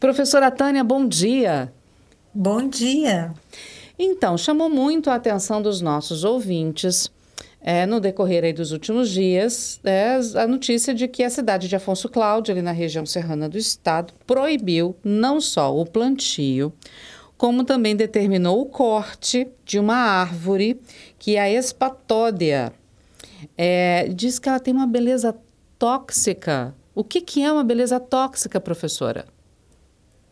Professora Tânia, bom dia. Bom dia. Então, chamou muito a atenção dos nossos ouvintes é, no decorrer dos últimos dias é, a notícia de que a cidade de Afonso Cláudio, ali na região serrana do estado, proibiu não só o plantio, como também determinou o corte de uma árvore que é a espatódia. É, diz que ela tem uma beleza tóxica. O que, que é uma beleza tóxica, professora?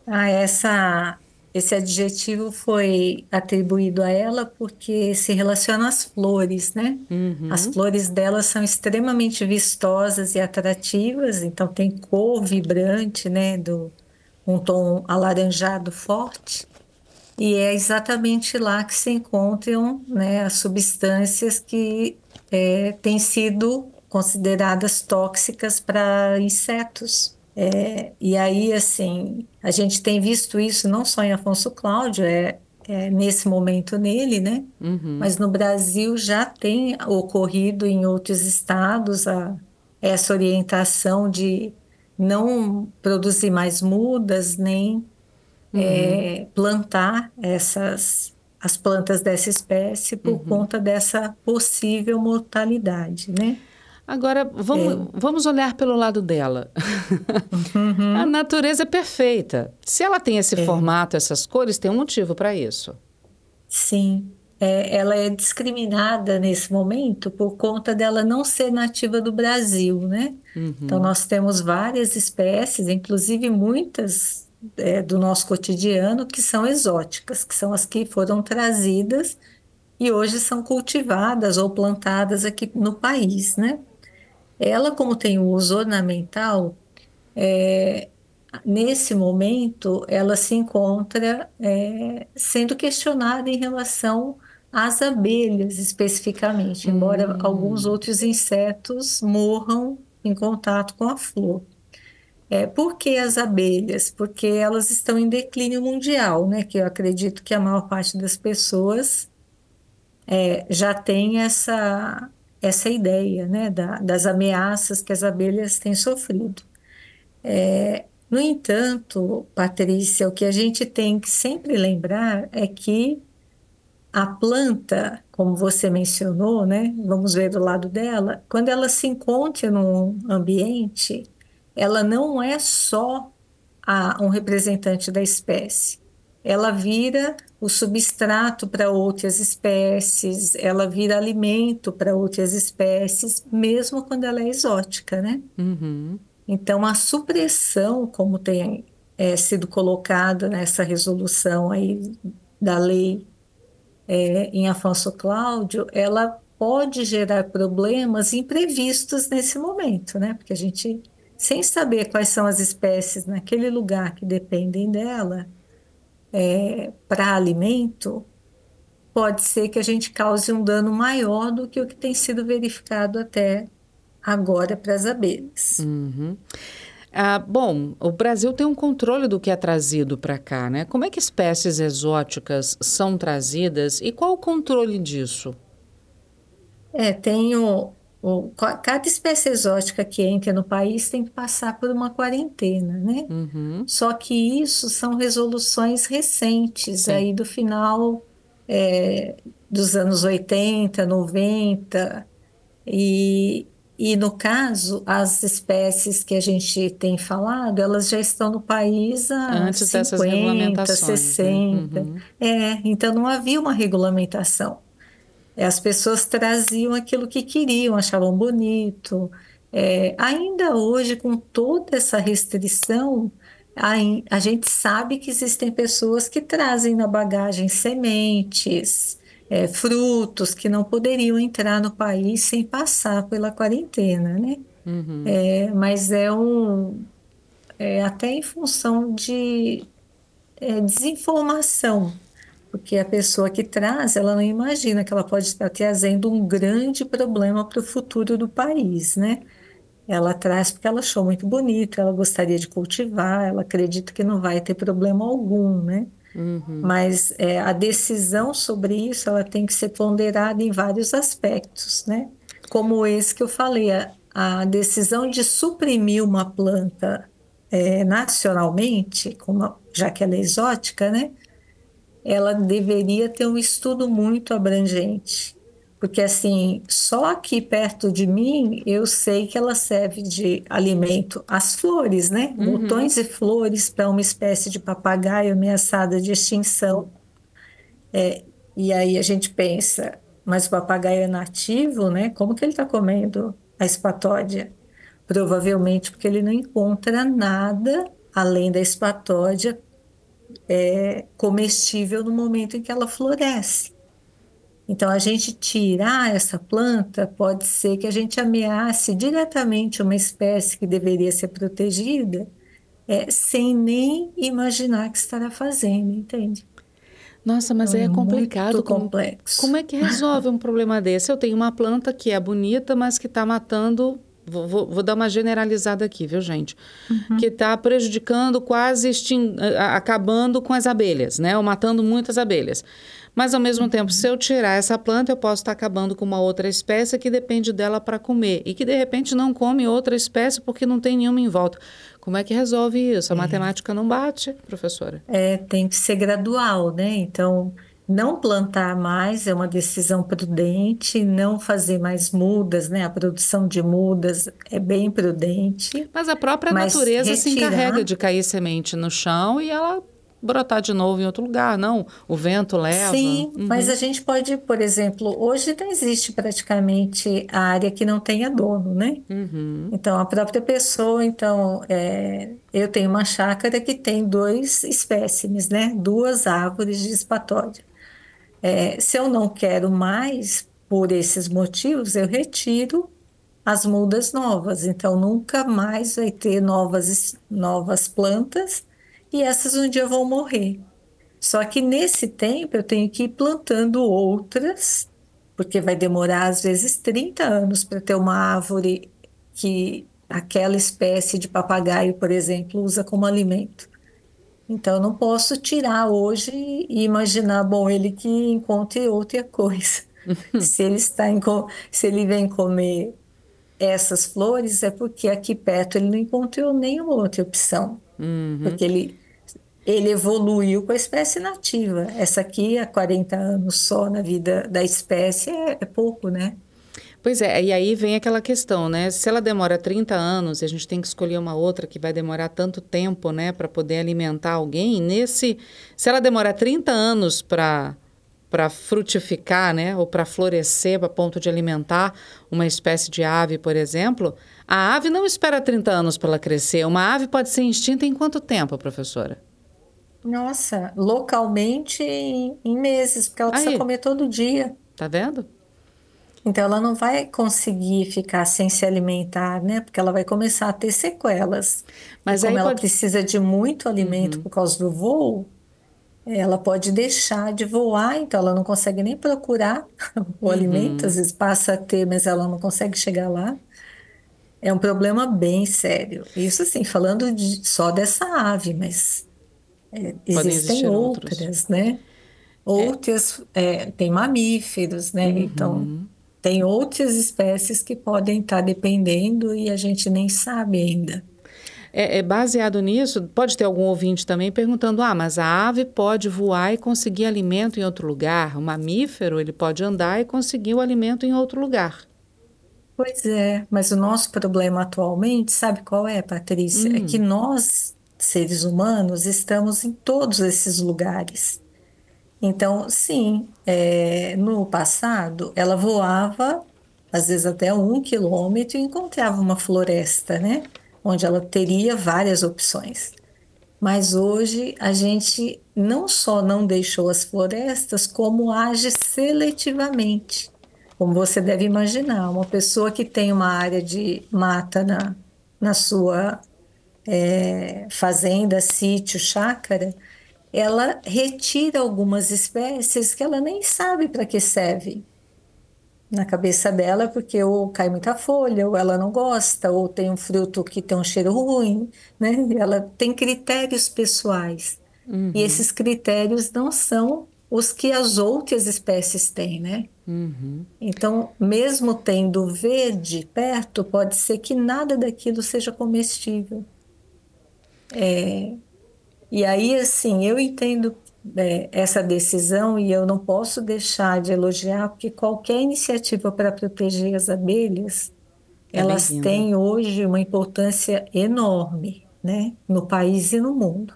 Ah, essa, esse adjetivo foi atribuído a ela porque se relaciona às flores, né? Uhum. As flores dela são extremamente vistosas e atrativas, então tem cor vibrante, né? Do, um tom alaranjado forte. E é exatamente lá que se encontram né, as substâncias que é, têm sido consideradas tóxicas para insetos. É, e aí, assim, a gente tem visto isso não só em Afonso Cláudio, é, é nesse momento nele, né? Uhum. Mas no Brasil já tem ocorrido em outros estados a, essa orientação de não produzir mais mudas, nem Uhum. é, plantar essas as plantas dessa espécie por Uhum. conta dessa possível mortalidade, né? Agora, vamos, vamos olhar pelo lado dela. Uhum. A natureza é perfeita. Se ela tem esse formato, essas cores, tem um motivo para isso. Sim, é, ela é discriminada nesse momento por conta dela não ser nativa do Brasil, né? Então, nós temos várias espécies, inclusive muitas é, do nosso cotidiano, que são exóticas, que são as que foram trazidas e hoje são cultivadas ou plantadas aqui no país, né? Ela, como tem um uso ornamental, é, nesse momento ela se encontra é, sendo questionada em relação às abelhas especificamente, embora alguns outros insetos morram em contato com a flor. É, por que as abelhas? Porque elas estão em declínio mundial, né? Que eu acredito que a maior parte das pessoas é, já tem essa, essa ideia, né? Da, das ameaças que as abelhas têm sofrido. É, no entanto, Patrícia, o que a gente tem que sempre lembrar é que a planta, como você mencionou, né? Vamos ver do lado dela, quando ela se encontra num ambiente, ela não é só a, um representante da espécie. Ela vira o substrato para outras espécies, ela vira alimento para outras espécies, mesmo quando ela é exótica, né? Uhum. Então, a supressão, como tem é, sido colocada nessa resolução aí da lei é, em Afonso Cláudio, ela pode gerar problemas imprevistos nesse momento, né? Porque a gente, sem saber quais são as espécies naquele lugar que dependem dela é, para alimento, pode ser que a gente cause um dano maior do que o que tem sido verificado até agora para as abelhas. Uhum. Ah, bom, o Brasil tem um controle do que é trazido para cá, né? Como é que espécies exóticas são trazidas e qual o controle disso? É, tem o, o- cada espécie exótica que entra no país tem que passar por uma quarentena, né? Uhum. Só que isso são resoluções recentes, Sim. aí do final é, dos anos 80, 90, e, e no caso, as espécies que a gente tem falado, elas já estão no país há Antes dessas 50, regulamentações, né? 60. Uhum. É, então não havia uma regulamentação. É, As pessoas traziam aquilo que queriam, achavam bonito. É, ainda hoje, com toda essa restrição, ai- a, gente sabe que existem pessoas que trazem na bagagem sementes, é, frutos que não poderiam entrar no país sem passar pela quarentena, né? Uhum. É, mas é um, é até em função de é, desinformação, porque a pessoa que traz, ela não imagina que ela pode estar trazendo um grande problema para o futuro do país, né? Ela traz porque ela achou muito bonito, ela gostaria de cultivar, ela acredita que não vai ter problema algum, né? Uhum. Mas é, a decisão sobre isso, ela tem que ser ponderada em vários aspectos, né? Como esse que eu falei, a, a decisão de suprimir uma planta é, nacionalmente, como, já que ela é exótica, né? Ela deveria ter um estudo muito abrangente. Porque, assim, só aqui perto de mim eu sei que ela serve de alimento às flores, né? Uhum. Botões e flores para uma espécie de papagaio ameaçada de extinção. É, e aí a gente pensa, mas o papagaio é nativo, né? Como que ele está comendo a espatódia? Provavelmente porque ele não encontra nada além da espatódia é, comestível no momento em que ela floresce. Então, a gente tirar essa planta pode ser que a gente ameace diretamente uma espécie que deveria ser protegida, é, sem nem imaginar que estará fazendo, entende? Nossa, mas Então, aí é é complicado. Como, complexo. como é que resolve um problema desse? Eu tenho uma planta que é bonita, mas que está matando. Vou, vou- vou dar uma generalizada aqui, viu, gente? Que está prejudicando, quase extin- acabando com as abelhas, né? Ou matando muitas abelhas. Mas, ao mesmo tempo, se eu tirar essa planta, eu posso estar acabando com uma outra espécie que depende dela para comer. E que, de repente, não come outra espécie porque não tem nenhuma em volta. Como é que resolve isso? A matemática não bate, professora. É, tem que ser gradual, né? Então, não plantar mais é uma decisão prudente, não fazer mais mudas, né? A produção de mudas é bem prudente. Mas a própria Mas natureza se retirar- encarrega de cair semente no chão e ela brotar de novo em outro lugar, não? O vento leva. Sim, Uhum. mas a gente pode, por exemplo, hoje não existe praticamente área que não tenha dono, né? Uhum. Então, a própria pessoa, então, é, eu tenho uma chácara que tem dois espécimes, né? Duas árvores de espatódia. É, se eu não quero mais, por esses motivos, eu retiro as mudas novas. Então, nunca mais vai ter novas, novas plantas e essas um dia vão morrer. Só que nesse tempo eu tenho que ir plantando outras, porque vai demorar às vezes 30 anos para ter uma árvore que aquela espécie de papagaio, por exemplo, usa como alimento. Então eu não posso tirar hoje e imaginar, bom, ele que encontre outra coisa. Se ele está em, se ele vem comer essas flores, é porque aqui perto ele não encontrou nenhuma outra opção. Uhum. Porque ele, ele evoluiu com a espécie nativa. Essa aqui, há 40 anos só na vida da espécie, é, é pouco, né? Pois é, e aí vem aquela questão, né? Se ela demora 30 anos e a gente tem que escolher uma outra que vai demorar tanto tempo, né, para poder alimentar alguém, nesse. Se ela demora 30 anos para para frutificar, né, ou para florescer, a ponto de alimentar uma espécie de ave, por exemplo, a ave não espera 30 anos para ela crescer. Uma ave pode ser extinta em quanto tempo, professora? Nossa, localmente em, meses, porque ela precisa Aí. comer todo dia. Tá vendo? Então ela não vai conseguir ficar sem se alimentar, né? Porque ela vai começar a ter sequelas. Mas e como ela pode- precisa de muito alimento por causa do voo, ela pode deixar de voar, então ela não consegue nem procurar o alimento, às vezes passa a ter, mas ela não consegue chegar lá. É um problema bem sério. Isso assim, falando de- só dessa ave, mas é, existem existir outros. outras, né? Outras, é, tem mamíferos, né? Então, tem outras espécies que podem estar dependendo e a gente nem sabe ainda. É, é baseado nisso, pode ter algum ouvinte também perguntando: ah, mas a ave pode voar e conseguir alimento em outro lugar? O mamífero, ele pode andar e conseguir o alimento em outro lugar. Pois é, mas o nosso problema atualmente, sabe qual é, Patrícia? É que nós, seres humanos, estamos em todos esses lugares. Então, sim, é, no passado, ela voava, às vezes até um quilômetro, e encontrava uma floresta, né? Onde ela teria várias opções. Mas hoje a gente não só não deixou as florestas, como age seletivamente. Como você deve imaginar, uma pessoa que tem uma área de mata na, na sua é, fazenda, sítio, chácara, ela retira algumas espécies que ela nem sabe para que servem. Na cabeça dela, porque ou cai muita folha, ou ela não gosta, ou tem um fruto que tem um cheiro ruim, né? Ela tem critérios pessoais. E esses critérios não são os que as outras espécies têm, né? Uhum. Então, mesmo tendo verde perto, pode ser que nada daquilo seja comestível. É, e aí, assim, eu entendo é, essa decisão e eu não posso deixar de elogiar, porque qualquer iniciativa para proteger as abelhas, É elas têm hoje uma importância enorme, né, no país e no mundo.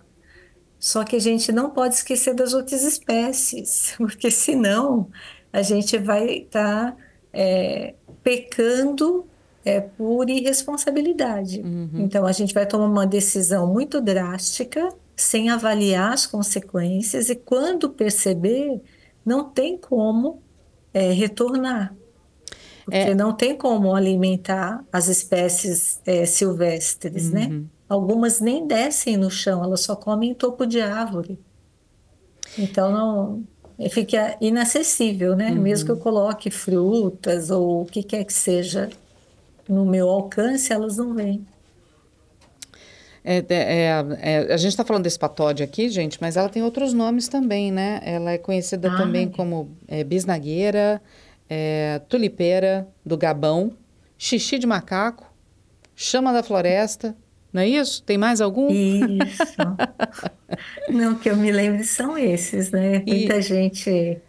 Só que a gente não pode esquecer das outras espécies, porque senão a gente vai estar pecando é, por irresponsabilidade. Então a gente vai tomar uma decisão muito drástica, sem avaliar as consequências, e quando perceber, não tem como é, retornar. Porque É, não tem como alimentar as espécies é, silvestres, né? Algumas nem descem no chão, elas só comem em topo de árvore. Então não fica inacessível, né? Mesmo que eu coloque frutas ou o que quer que seja no meu alcance, elas não vêm. É, é, é, a gente está falando desse patódio aqui, gente, mas ela tem outros nomes também, né? Ela é conhecida Ah, também como é, bisnagueira, é, tulipeira do Gabão, xixi de macaco, chama da floresta, não é isso? Tem mais algum? Isso. Não, que eu me lembre são esses, né? E- Muita gente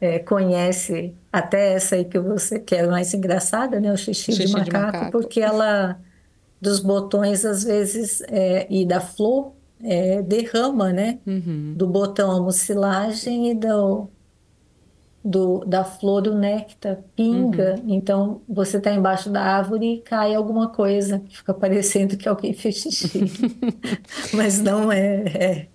é, conhece até essa aí que você que é mais engraçada, né? O xixi, Xixi de, de macaco, macaco. porque ela dos botões às vezes é, e da flor é, derrama, né? Uhum. Do botão a mucilagem e do, do da flor o néctar pinga. Uhum. Então você está embaixo da árvore e cai alguma coisa que fica parecendo que alguém fez xixi. Mas não é, é,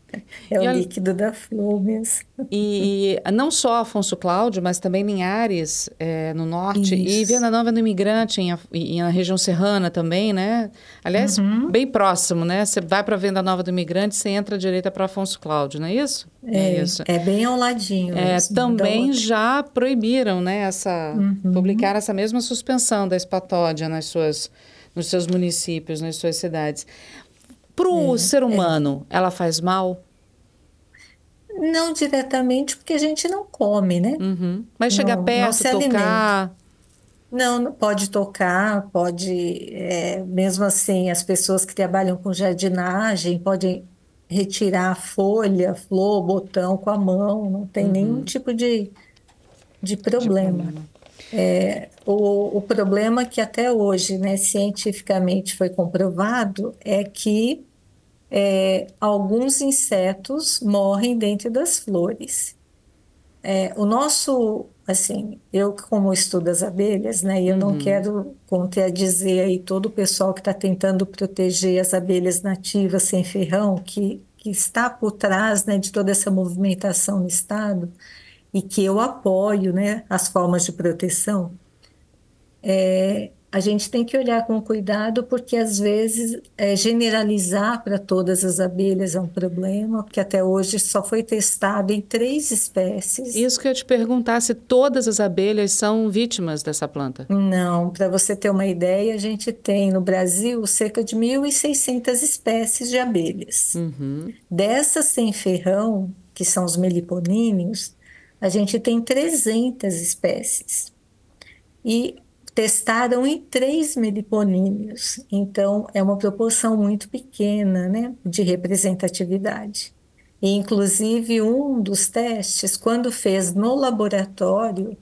é o E líquido da flor mesmo. E, e não só Afonso Cláudio, mas também Linhares, é, no norte, e Isso. Venda Nova no Imigrante, em, Af- e na região serrana também, né? Aliás, Uhum. bem próximo, né? Você vai para Venda Nova do Imigrante, você entra à direita para Afonso Cláudio, não é isso? É, isso. é bem ao ladinho É, também já proibiram, né, essa, Uhum. publicar essa mesma suspensão da espatódia nas suas, nos seus municípios, nas suas cidades. Para o ser humano, ela faz mal? Não diretamente porque a gente não come, né? Uhum. Mas chegar Não, não perto, se alimenta. tocar... Não, pode tocar, pode, é, mesmo assim, as pessoas que trabalham com jardinagem podem retirar folha, flor, botão com a mão, não tem nenhum tipo de, de problema. É, o, o problema que até hoje, né, cientificamente foi comprovado é que é, alguns insetos morrem dentro das flores. É, o nosso, assim, eu como estudo as abelhas, né, e eu não quero contradizer aí todo o pessoal que está tentando proteger as abelhas nativas sem ferrão, que, que está por trás, né, de toda essa movimentação no estado, e que eu apoio, né, as formas de proteção. É, a gente tem que olhar com cuidado, porque às vezes é, generalizar para todas as abelhas é um problema, porque até hoje só foi testado em três espécies. Isso que eu te perguntar, se todas as abelhas são vítimas dessa planta. Não, para você ter uma ideia, a gente tem no Brasil cerca de 1.600 espécies de abelhas. Uhum. Dessas sem ferrão, que são os meliponíneos, a gente tem 300 espécies. E testaram em três meliponíneos, então é uma proporção muito pequena, né, de representatividade. E, inclusive, um dos testes, quando fez no laboratório,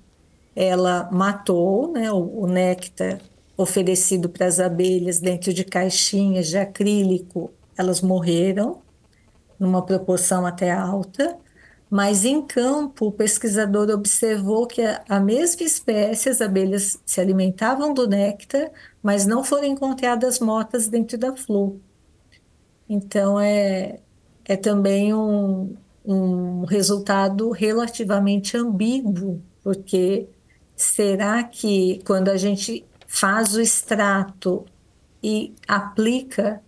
ela matou né, o, o néctar oferecido para as abelhas dentro de caixinhas de acrílico, elas morreram, numa proporção até alta, mas em campo o pesquisador observou que a, a mesma espécie, as abelhas se alimentavam do néctar, mas não foram encontradas mortas dentro da flor. Então é, é também um, um resultado relativamente ambíguo, porque será que quando a gente faz o extrato e aplica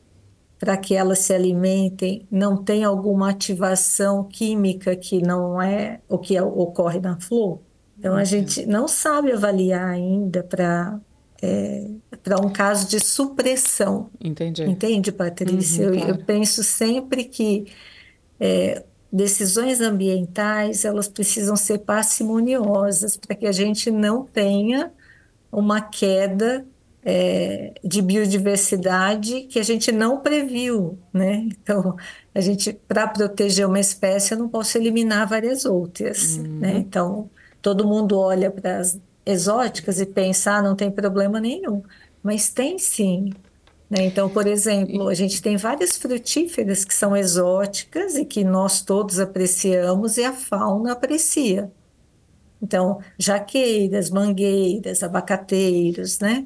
para que elas se alimentem, não tem alguma ativação química que não é o que ocorre na flor? Então a gente não sabe avaliar ainda para é, para um caso de supressão. Entendi. Entende, Patrícia? Uhum, eu, claro. eu penso sempre que é, decisões ambientais elas precisam ser parcimoniosas para que a gente não tenha uma queda é, de biodiversidade que a gente não previu, né? Então, a gente, para proteger uma espécie, eu não posso eliminar várias outras, uhum. né? Então, todo mundo olha para as exóticas e pensa, ah, não tem problema nenhum. Mas tem sim. Né? Então, por exemplo, a gente tem várias frutíferas que são exóticas e que nós todos apreciamos e a fauna aprecia. Então, jaqueiras, mangueiras, abacateiros, né?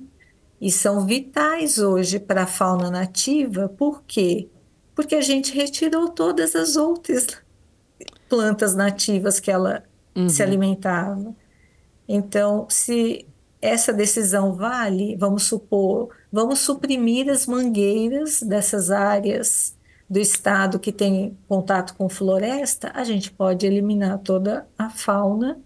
E são vitais hoje para a fauna nativa, por quê? Porque a gente retirou todas as outras plantas nativas que ela uhum. se alimentava. Então, se essa decisão vale, vamos supor, vamos suprimir as mangueiras dessas áreas do estado que tem contato com floresta, a gente pode eliminar toda a fauna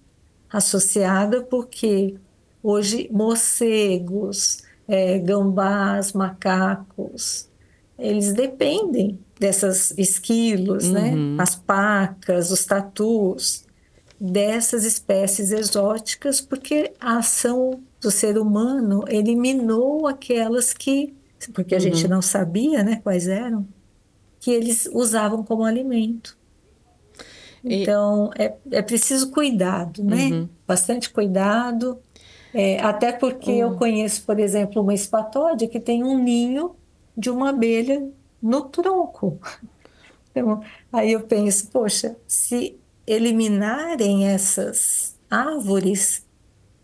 associada, porque hoje morcegos, é, gambás, macacos, eles dependem dessas esquilos, né? uhum. né? As pacas, os tatus, dessas espécies exóticas, porque a ação do ser humano eliminou aquelas que, porque a uhum. gente não sabia, né, quais eram, que eles usavam como alimento. Então, e... é, é preciso cuidado, né? Uhum. Bastante cuidado. É, até porque eu uhum. conheço, por exemplo, uma espatódia que tem um ninho de uma abelha no tronco. Então, aí eu penso, poxa, se eliminarem essas árvores,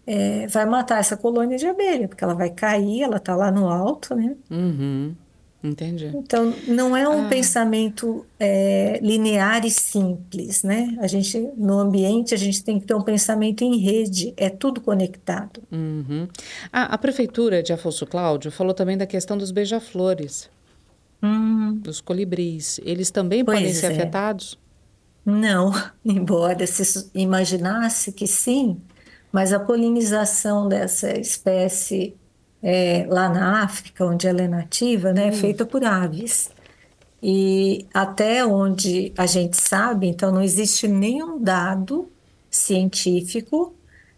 é, vai matar essa colônia de abelha, porque ela vai cair, ela está lá no alto, né? Uhum. Entendi. Então, não é um ah. pensamento é, linear e simples, né? A gente, no ambiente, a gente tem que ter um pensamento em rede, é tudo conectado. Uhum. Ah, a prefeitura de Afonso Cláudio falou também da questão dos beija-flores, hum. dos colibris. Eles também pois podem ser é. afetados? Não, embora se imaginasse que sim, mas a polinização dessa espécie é, lá na África, onde ela é nativa, né, é hum. feita por aves. E até onde a gente sabe, então não existe nenhum dado científico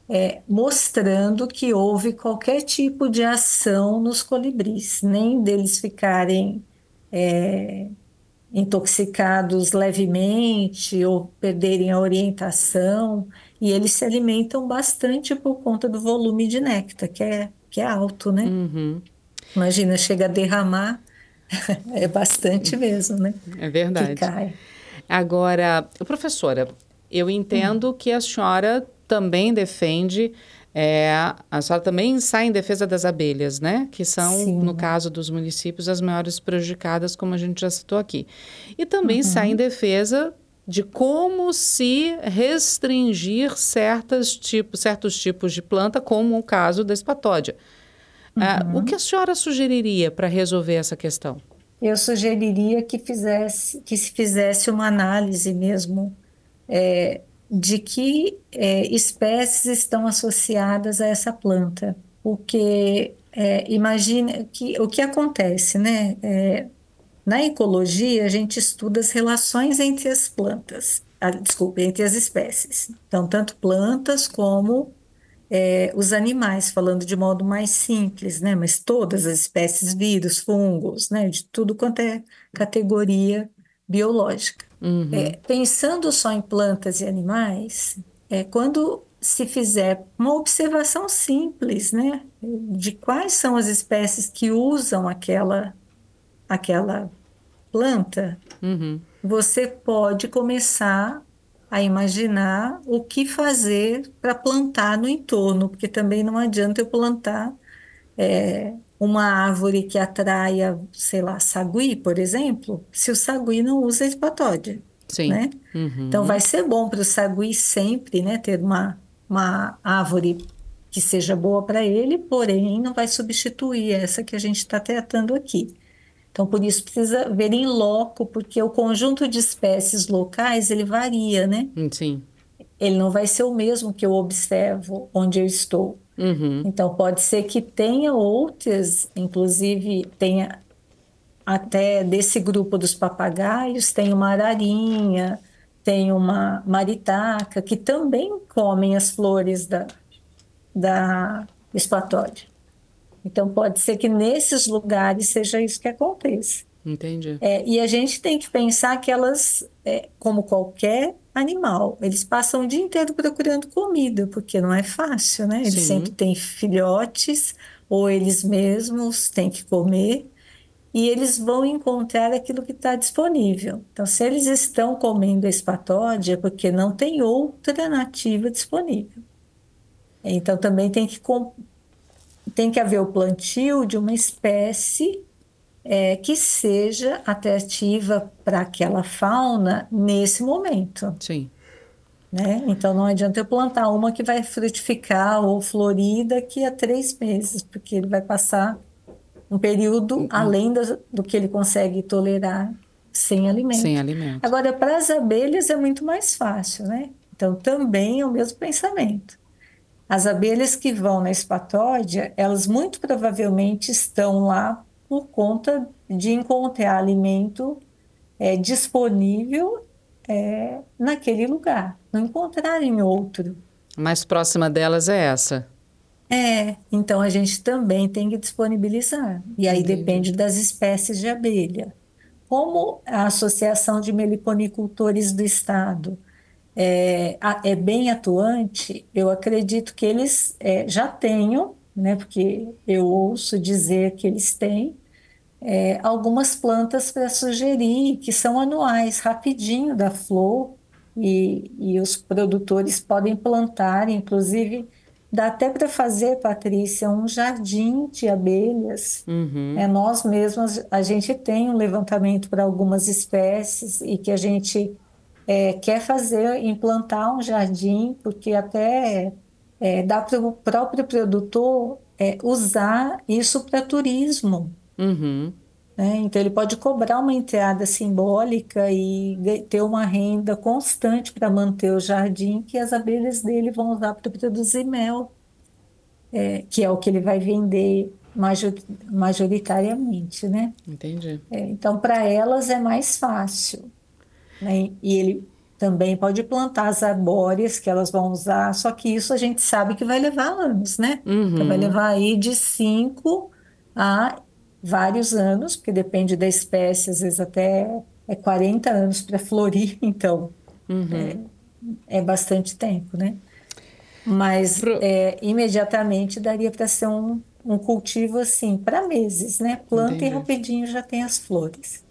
é, mostrando que houve qualquer tipo de ação nos colibris, nem deles ficarem é, intoxicados levemente ou perderem a orientação. E eles se alimentam bastante por conta do volume de néctar, que é que é alto, né? Uhum. Imagina, chega a derramar, é bastante mesmo, né? É verdade. Que cai. Agora, professora, eu entendo hum. que a senhora também defende, é, a senhora também sai em defesa das abelhas, né? Que são, Sim. no caso dos municípios, as maiores prejudicadas, como a gente já citou aqui. E também uhum. sai em defesa de como se restringir certas tipo, certos tipos de planta, como o caso da espatódia. Ah, uhum. Uh, o que a senhora sugeriria para resolver essa questão? Eu sugeriria que, fizesse, que se fizesse uma análise mesmo é, de que é, espécies estão associadas a essa planta. Porque é, imagine que o que acontece, né? É, na ecologia, a gente estuda as relações entre as plantas, ah, desculpe, entre as espécies. Então, tanto plantas como é, os animais, falando de modo mais simples, né? Mas todas as espécies, vírus, fungos, né? De tudo quanto é categoria biológica. Uhum. É, pensando só em plantas e animais, é, quando se fizer uma observação simples, né? De quais são as espécies que usam aquela, aquela planta, uhum. você pode começar a imaginar o que fazer para plantar no entorno, porque também não adianta eu plantar é, uma árvore que atraia, sei lá, sagui, por exemplo, se o sagui não usa espatódia. Sim. Né? Uhum. Então vai ser bom para o sagui sempre né, ter uma, uma árvore que seja boa para ele, porém não vai substituir essa que a gente está tratando aqui. Então, por isso precisa ver em loco, porque o conjunto de espécies locais ele varia, né? Sim. Ele não vai ser o mesmo que eu observo onde eu estou. Uhum. Então, pode ser que tenha outras, inclusive tenha até desse grupo dos papagaios, tem uma ararinha, tem uma maritaca, que também comem as flores da, da espatódia. Então, pode ser que nesses lugares seja isso que aconteça. Entendi. É, e a gente tem que pensar que elas, é, como qualquer animal, eles passam o dia inteiro procurando comida, porque não é fácil, né? Eles Sim. sempre têm filhotes, ou eles mesmos têm que comer, e eles vão encontrar aquilo que está disponível. Então, se eles estão comendo a espatódia, é porque não tem outra nativa disponível. Então, também tem que, tem que haver o plantio de uma espécie é, que seja atrativa para aquela fauna nesse momento. Sim. Né? Então não adianta eu plantar uma que vai frutificar ou florir daqui a três meses, porque ele vai passar um período uhum. além do, do, que ele consegue tolerar sem alimento. Sem alimento. Agora, para as abelhas é muito mais fácil, né? Então também é o mesmo pensamento. As abelhas que vão na espatódia, elas muito provavelmente estão lá por conta de encontrar alimento é, disponível é, naquele lugar, não encontrar em outro. A mais próxima delas é essa. É, então a gente também tem que disponibilizar. E aí Entendi. depende das espécies de abelha. Como a Associação de Meliponicultores do Estado é, é bem atuante, eu acredito que eles é, já tenham, né, porque eu ouço dizer que eles têm, é, algumas plantas para sugerir, que são anuais, rapidinho da flor, e, e os produtores podem plantar, inclusive dá até para fazer, Patrícia, um jardim de abelhas. Uhum. É, nós mesmos, a gente tem um levantamento para algumas espécies e que a gente é, quer fazer, implantar um jardim, porque até é, dá para o próprio produtor é, usar isso para turismo. Uhum. Né? Então, ele pode cobrar uma entrada simbólica e ter uma renda constante para manter o jardim, que as abelhas dele vão usar para produzir mel, é, que é o que ele vai vender majoritariamente, né? Entendi. É, então, para elas é mais fácil. Né? E ele também pode plantar as arbóreas que elas vão usar, só que isso a gente sabe que vai levar anos, né? Uhum. Então, vai levar aí de 5 a vários anos, porque depende da espécie, às vezes até é 40 anos para florir, então uhum. é, é, bastante tempo, né? Mas Pro... é, imediatamente daria para ser um, um cultivo assim, para meses, né? Planta Entendi. e rapidinho já tem as flores.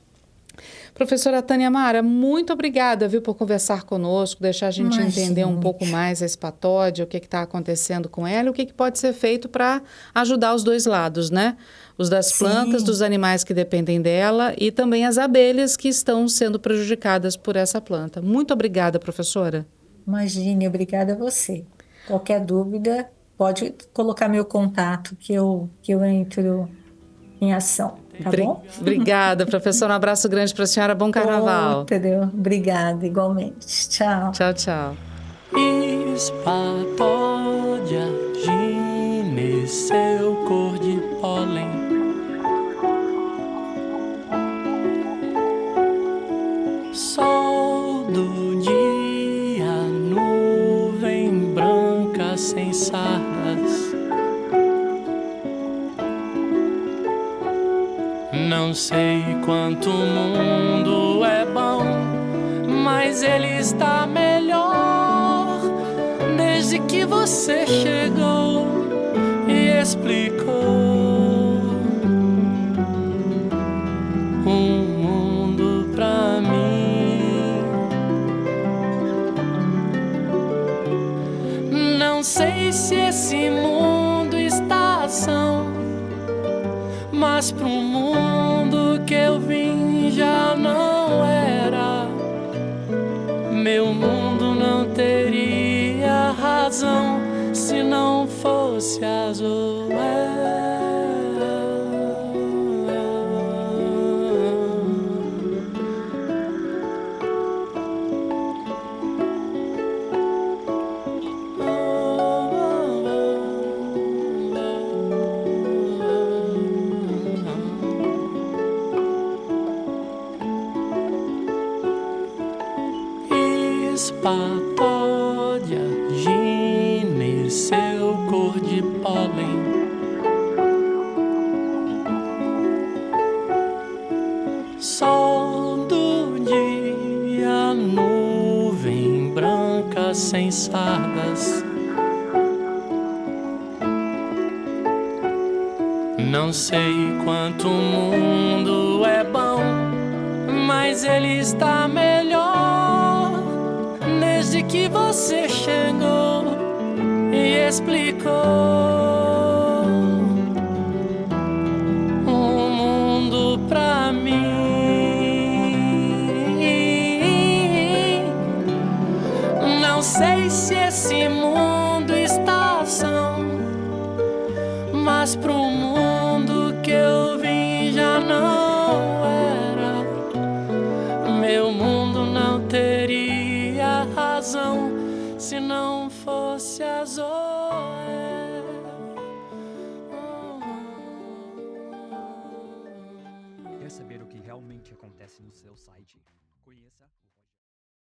Professora Tânia Mara, muito obrigada, viu, por conversar conosco, deixar a gente Imagina. entender um pouco mais a espatódia, o que está acontecendo com ela e o que, que pode ser feito para ajudar os dois lados, né? Os das Sim. plantas, dos animais que dependem dela e também as abelhas que estão sendo prejudicadas por essa planta. Muito obrigada, professora. Imagine, obrigada a você. Qualquer dúvida, pode colocar meu contato que eu, que eu entro em ação. Tá bom? Obrigada, professora. Um abraço grande para a senhora. Bom carnaval. Oh, entendeu? Obrigada, igualmente. Tchau. Tchau, tchau. Espatódia, gine, seu cor de pólen. Sol do dia, nuvem branca sem sardas. Não sei quanto o mundo é bom, mas ele está melhor desde que você chegou e explicou um mundo pra mim. Não sei se esse mundo está ação, mas pro mundo batalha, gine seu cor de pólen. Sol do dia, nuvem branca sem sardas. Não sei quanto o mundo é bom, mas ele está melhor. Você chegou e explicou